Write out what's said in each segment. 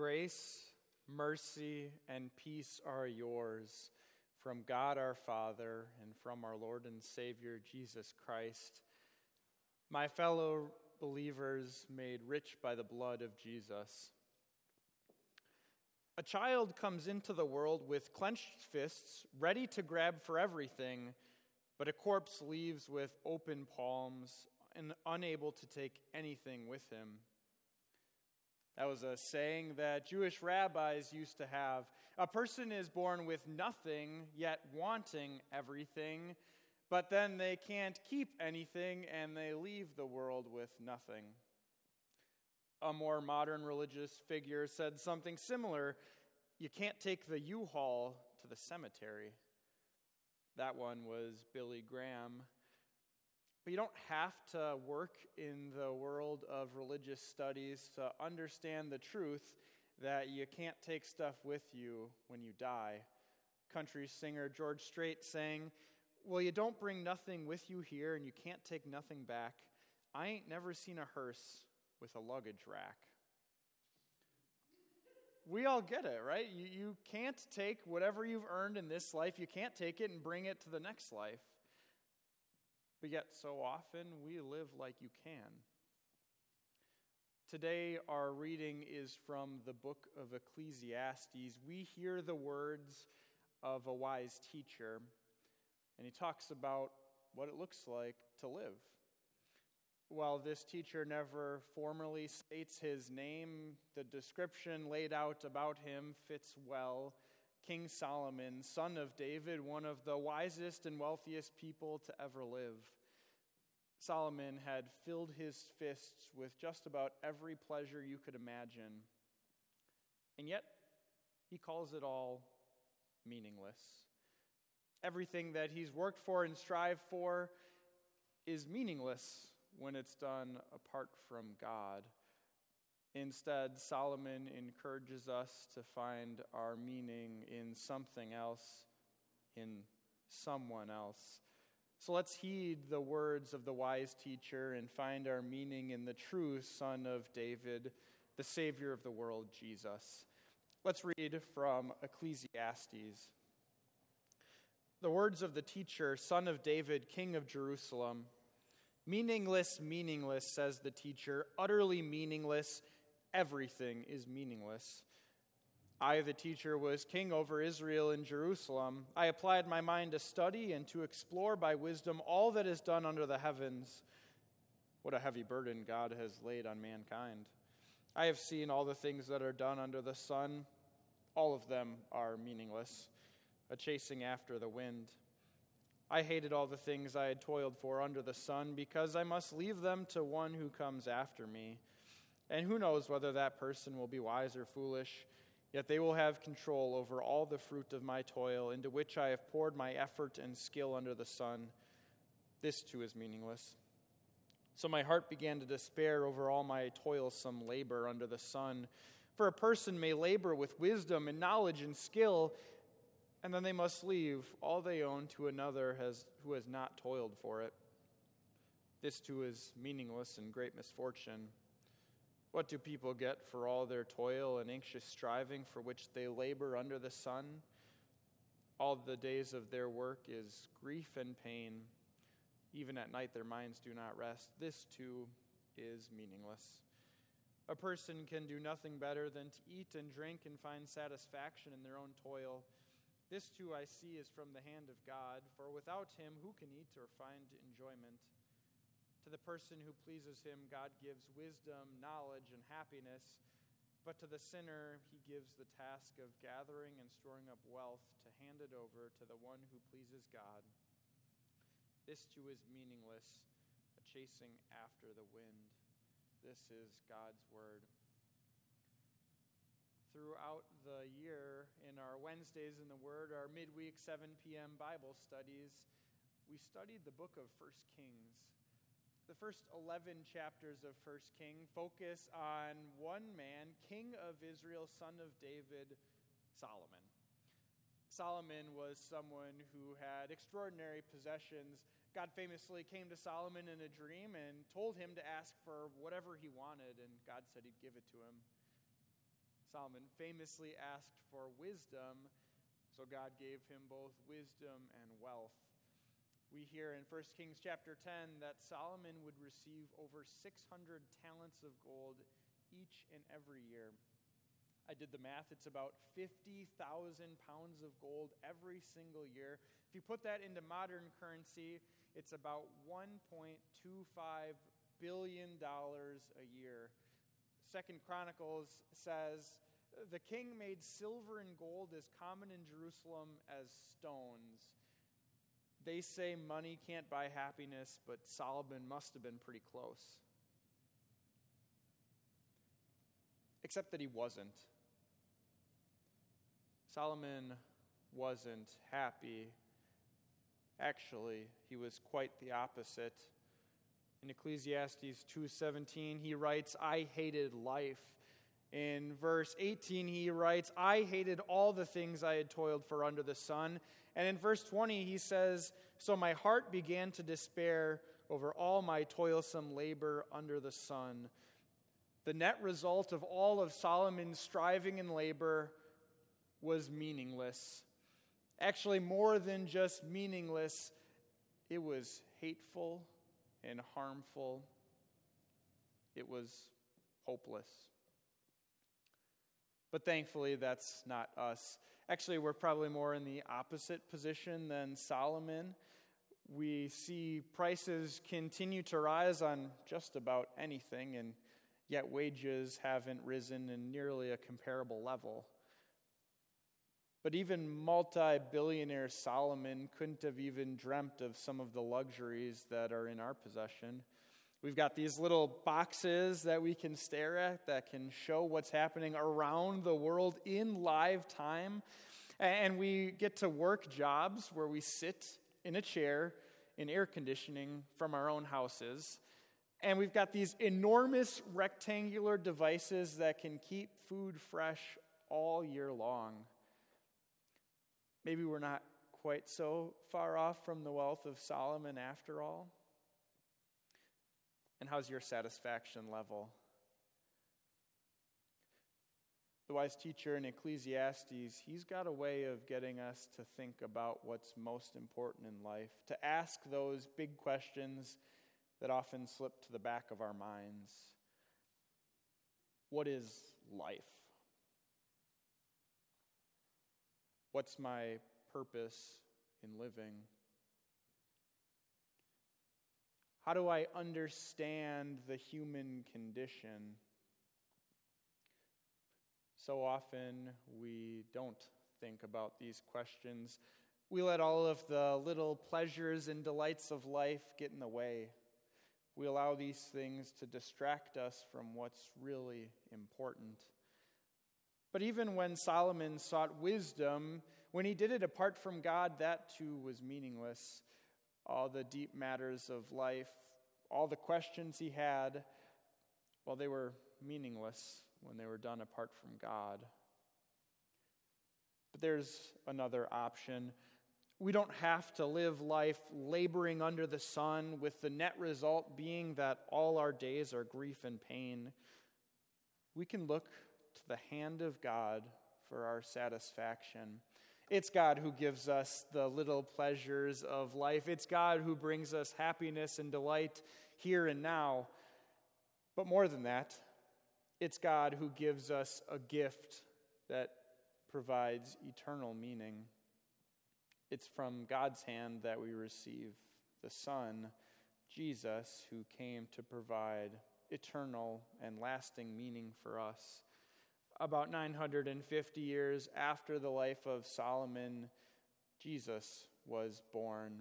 Grace, mercy, and peace are yours from God our Father and from our Lord and Savior Jesus Christ. My fellow believers made rich by the blood of Jesus. A child comes into the world with clenched fists, ready to grab for everything, but a corpse leaves with open palms and unable to take anything with him. That was a saying that Jewish rabbis used to have. A person is born with nothing, yet wanting everything, but then they can't keep anything and they leave the world with nothing. A more modern religious figure said something similar You can't take the U Haul to the cemetery. That one was Billy Graham. But you don't have to work in the world of religious studies to understand the truth that you can't take stuff with you when you die. Country singer George Strait sang, Well, you don't bring nothing with you here and you can't take nothing back. I ain't never seen a hearse with a luggage rack. We all get it, right? You, you can't take whatever you've earned in this life, you can't take it and bring it to the next life. But yet, so often, we live like you can. Today, our reading is from the book of Ecclesiastes. We hear the words of a wise teacher, and he talks about what it looks like to live. While this teacher never formally states his name, the description laid out about him fits well King Solomon, son of David, one of the wisest and wealthiest people to ever live. Solomon had filled his fists with just about every pleasure you could imagine, and yet he calls it all meaningless. Everything that he's worked for and strived for is meaningless when it's done apart from God. Instead, Solomon encourages us to find our meaning in something else, in someone else. So let's heed the words of the wise teacher and find our meaning in the true Son of David, the Savior of the world, Jesus. Let's read from Ecclesiastes. The words of the teacher, Son of David, King of Jerusalem. Meaningless, meaningless, says the teacher, utterly meaningless everything is meaningless. I, the teacher, was king over Israel in Jerusalem. I applied my mind to study and to explore by wisdom all that is done under the heavens. What a heavy burden God has laid on mankind. I have seen all the things that are done under the sun. All of them are meaningless, a chasing after the wind. I hated all the things I had toiled for under the sun because I must leave them to one who comes after me. And who knows whether that person will be wise or foolish, yet they will have control over all the fruit of my toil, into which I have poured my effort and skill under the sun. This too is meaningless. So my heart began to despair over all my toilsome labor under the sun. For a person may labor with wisdom and knowledge and skill, and then they must leave all they own to another has, who has not toiled for it. This too is meaningless and great misfortune. What do people get for all their toil and anxious striving for which they labor under the sun? All the days of their work is grief and pain. Even at night, their minds do not rest. This too is meaningless. A person can do nothing better than to eat and drink and find satisfaction in their own toil. This too I see is from the hand of God, for without him, who can eat or find enjoyment? To the person who pleases him, God gives wisdom, knowledge, and happiness. But to the sinner, he gives the task of gathering and storing up wealth to hand it over to the one who pleases God. This too is meaningless, a chasing after the wind. This is God's word. Throughout the year, in our Wednesdays in the Word, our midweek 7 p.m. Bible studies, we studied the book of First Kings. The first 11 chapters of First King focus on one man, king of Israel, son of David, Solomon. Solomon was someone who had extraordinary possessions. God famously came to Solomon in a dream and told him to ask for whatever he wanted, and God said he'd give it to him. Solomon famously asked for wisdom, so God gave him both wisdom and wealth. We hear in 1 Kings chapter 10 that Solomon would receive over 600 talents of gold each and every year. I did the math, it's about 50,000 pounds of gold every single year. If you put that into modern currency, it's about $1.25 billion a year. Second Chronicles says, The king made silver and gold as common in Jerusalem as stones. They say money can't buy happiness, but Solomon must have been pretty close. Except that he wasn't. Solomon wasn't happy. Actually, he was quite the opposite. In Ecclesiastes 2:17, he writes, "I hated life." In verse 18, he writes, I hated all the things I had toiled for under the sun. And in verse 20, he says, So my heart began to despair over all my toilsome labor under the sun. The net result of all of Solomon's striving and labor was meaningless. Actually, more than just meaningless, it was hateful and harmful. It was hopeless. But thankfully, that's not us. Actually, we're probably more in the opposite position than Solomon. We see prices continue to rise on just about anything, and yet wages haven't risen in nearly a comparable level. But even multi billionaire Solomon couldn't have even dreamt of some of the luxuries that are in our possession. We've got these little boxes that we can stare at that can show what's happening around the world in live time. And we get to work jobs where we sit in a chair in air conditioning from our own houses. And we've got these enormous rectangular devices that can keep food fresh all year long. Maybe we're not quite so far off from the wealth of Solomon after all. And how's your satisfaction level? The wise teacher in Ecclesiastes, he's got a way of getting us to think about what's most important in life, to ask those big questions that often slip to the back of our minds. What is life? What's my purpose in living? How do I understand the human condition? So often we don't think about these questions. We let all of the little pleasures and delights of life get in the way. We allow these things to distract us from what's really important. But even when Solomon sought wisdom, when he did it apart from God, that too was meaningless. All the deep matters of life, all the questions he had, well, they were meaningless when they were done apart from God. But there's another option. We don't have to live life laboring under the sun, with the net result being that all our days are grief and pain. We can look to the hand of God for our satisfaction. It's God who gives us the little pleasures of life. It's God who brings us happiness and delight here and now. But more than that, it's God who gives us a gift that provides eternal meaning. It's from God's hand that we receive the Son, Jesus, who came to provide eternal and lasting meaning for us about 950 years after the life of Solomon, Jesus was born.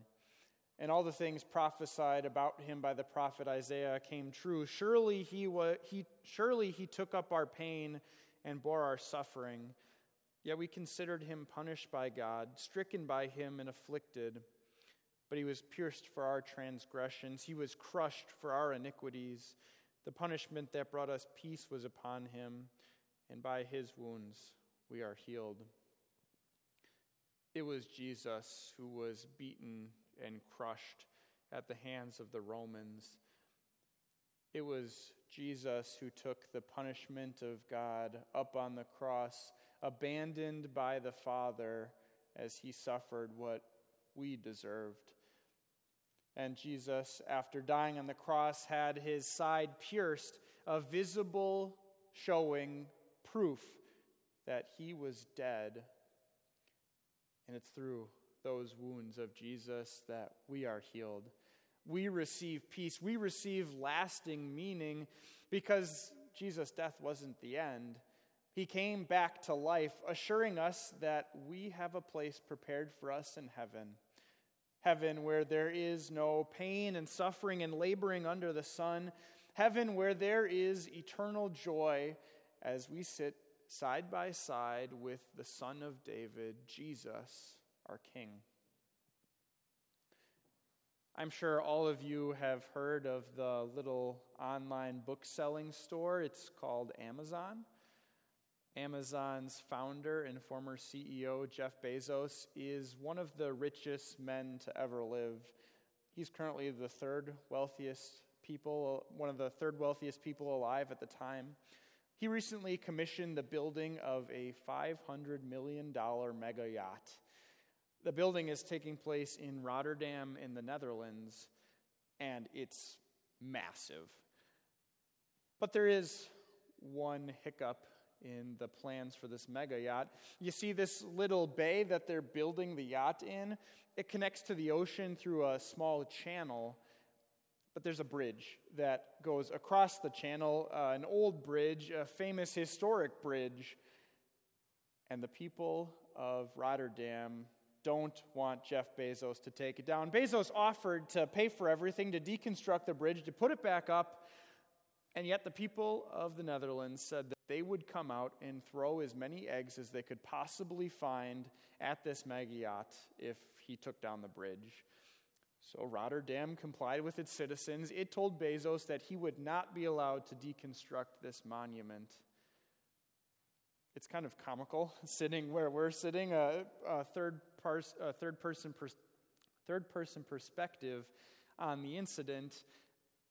And all the things prophesied about him by the prophet Isaiah came true. Surely he, wa- he, surely he took up our pain and bore our suffering. Yet we considered him punished by God, stricken by him, and afflicted. But he was pierced for our transgressions, he was crushed for our iniquities. The punishment that brought us peace was upon him and by his wounds we are healed. It was Jesus who was beaten and crushed at the hands of the Romans. It was Jesus who took the punishment of God up on the cross, abandoned by the Father as he suffered what we deserved. And Jesus, after dying on the cross, had his side pierced, a visible showing proof that he was dead. And it's through those wounds of Jesus that we are healed. We receive peace. We receive lasting meaning because Jesus' death wasn't the end. He came back to life, assuring us that we have a place prepared for us in heaven. Heaven where there is no pain and suffering and laboring under the sun. Heaven where there is eternal joy as we sit side by side with the Son of David, Jesus, our King. I'm sure all of you have heard of the little online book selling store. It's called Amazon. Amazon's founder and former CEO, Jeff Bezos, is one of the richest men to ever live. He's currently the third wealthiest people, one of the third wealthiest people alive at the time. He recently commissioned the building of a $500 million mega yacht. The building is taking place in Rotterdam in the Netherlands, and it's massive. But there is one hiccup in the plans for this mega yacht. You see this little bay that they're building the yacht in? It connects to the ocean through a small channel, but there's a bridge that goes across the channel, uh, an old bridge, a famous historic bridge. And the people of Rotterdam don't want Jeff Bezos to take it down. Bezos offered to pay for everything, to deconstruct the bridge, to put it back up, and yet the people of the Netherlands said that they would come out and throw as many eggs as they could possibly find at this yacht if he took down the bridge. So Rotterdam complied with its citizens. It told Bezos that he would not be allowed to deconstruct this monument. It's kind of comical sitting where we're sitting, a, a third, pers- a third, person pers- third person perspective on the incident.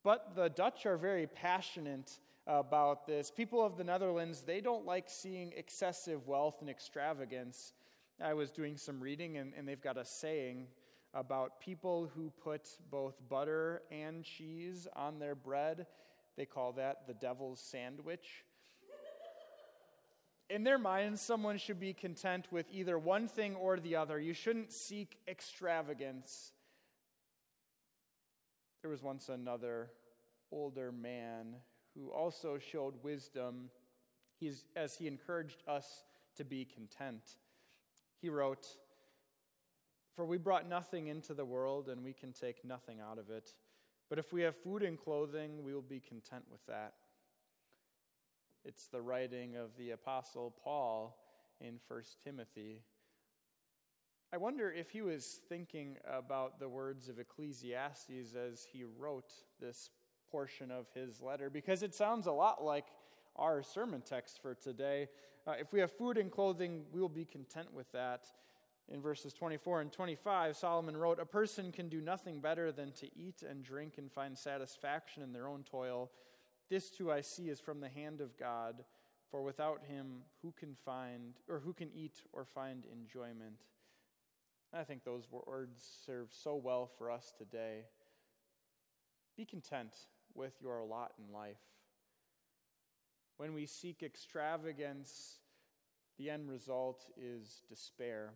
But the Dutch are very passionate about this. People of the Netherlands, they don't like seeing excessive wealth and extravagance. I was doing some reading, and, and they've got a saying about people who put both butter and cheese on their bread. They call that the devil's sandwich. In their minds, someone should be content with either one thing or the other. You shouldn't seek extravagance. There was once another older man who also showed wisdom as he encouraged us to be content. He wrote, For we brought nothing into the world, and we can take nothing out of it. But if we have food and clothing, we will be content with that. It's the writing of the Apostle Paul in 1 Timothy. I wonder if he was thinking about the words of Ecclesiastes as he wrote this portion of his letter because it sounds a lot like our sermon text for today. Uh, if we have food and clothing, we will be content with that. In verses 24 and 25, Solomon wrote, A person can do nothing better than to eat and drink and find satisfaction in their own toil. This too I see is from the hand of God, for without him, who can find, or who can eat or find enjoyment? I think those words serve so well for us today. Be content with your lot in life. When we seek extravagance, the end result is despair.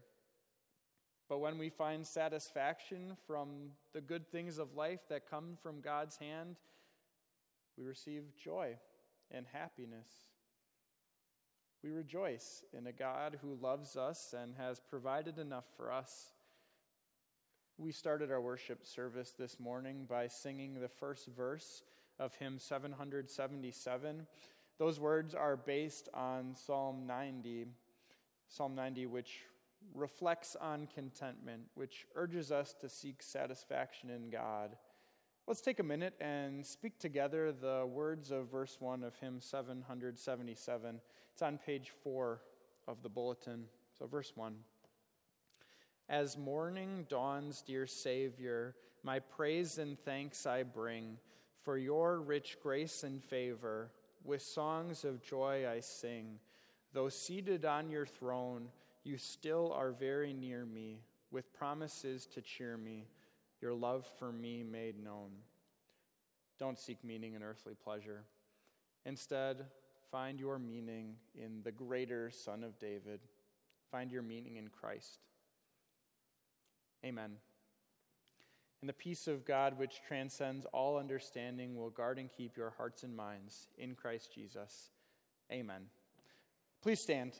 But when we find satisfaction from the good things of life that come from God's hand, we receive joy and happiness. We rejoice in a God who loves us and has provided enough for us we started our worship service this morning by singing the first verse of hymn 777. Those words are based on Psalm 90, Psalm 90, which reflects on contentment, which urges us to seek satisfaction in God. Let's take a minute and speak together the words of verse 1 of hymn 777. It's on page 4 of the bulletin. So, verse 1. As morning dawns, dear Savior, my praise and thanks I bring, For your rich grace and favor, with songs of joy I sing. Though seated on your throne, you still are very near me, with promises to cheer me, your love for me made known. Don't seek meaning in earthly pleasure. Instead, find your meaning in the greater Son of David. Find your meaning in Christ. Amen. And the peace of God, which transcends all understanding, will guard and keep your hearts and minds in Christ Jesus. Amen. Please stand.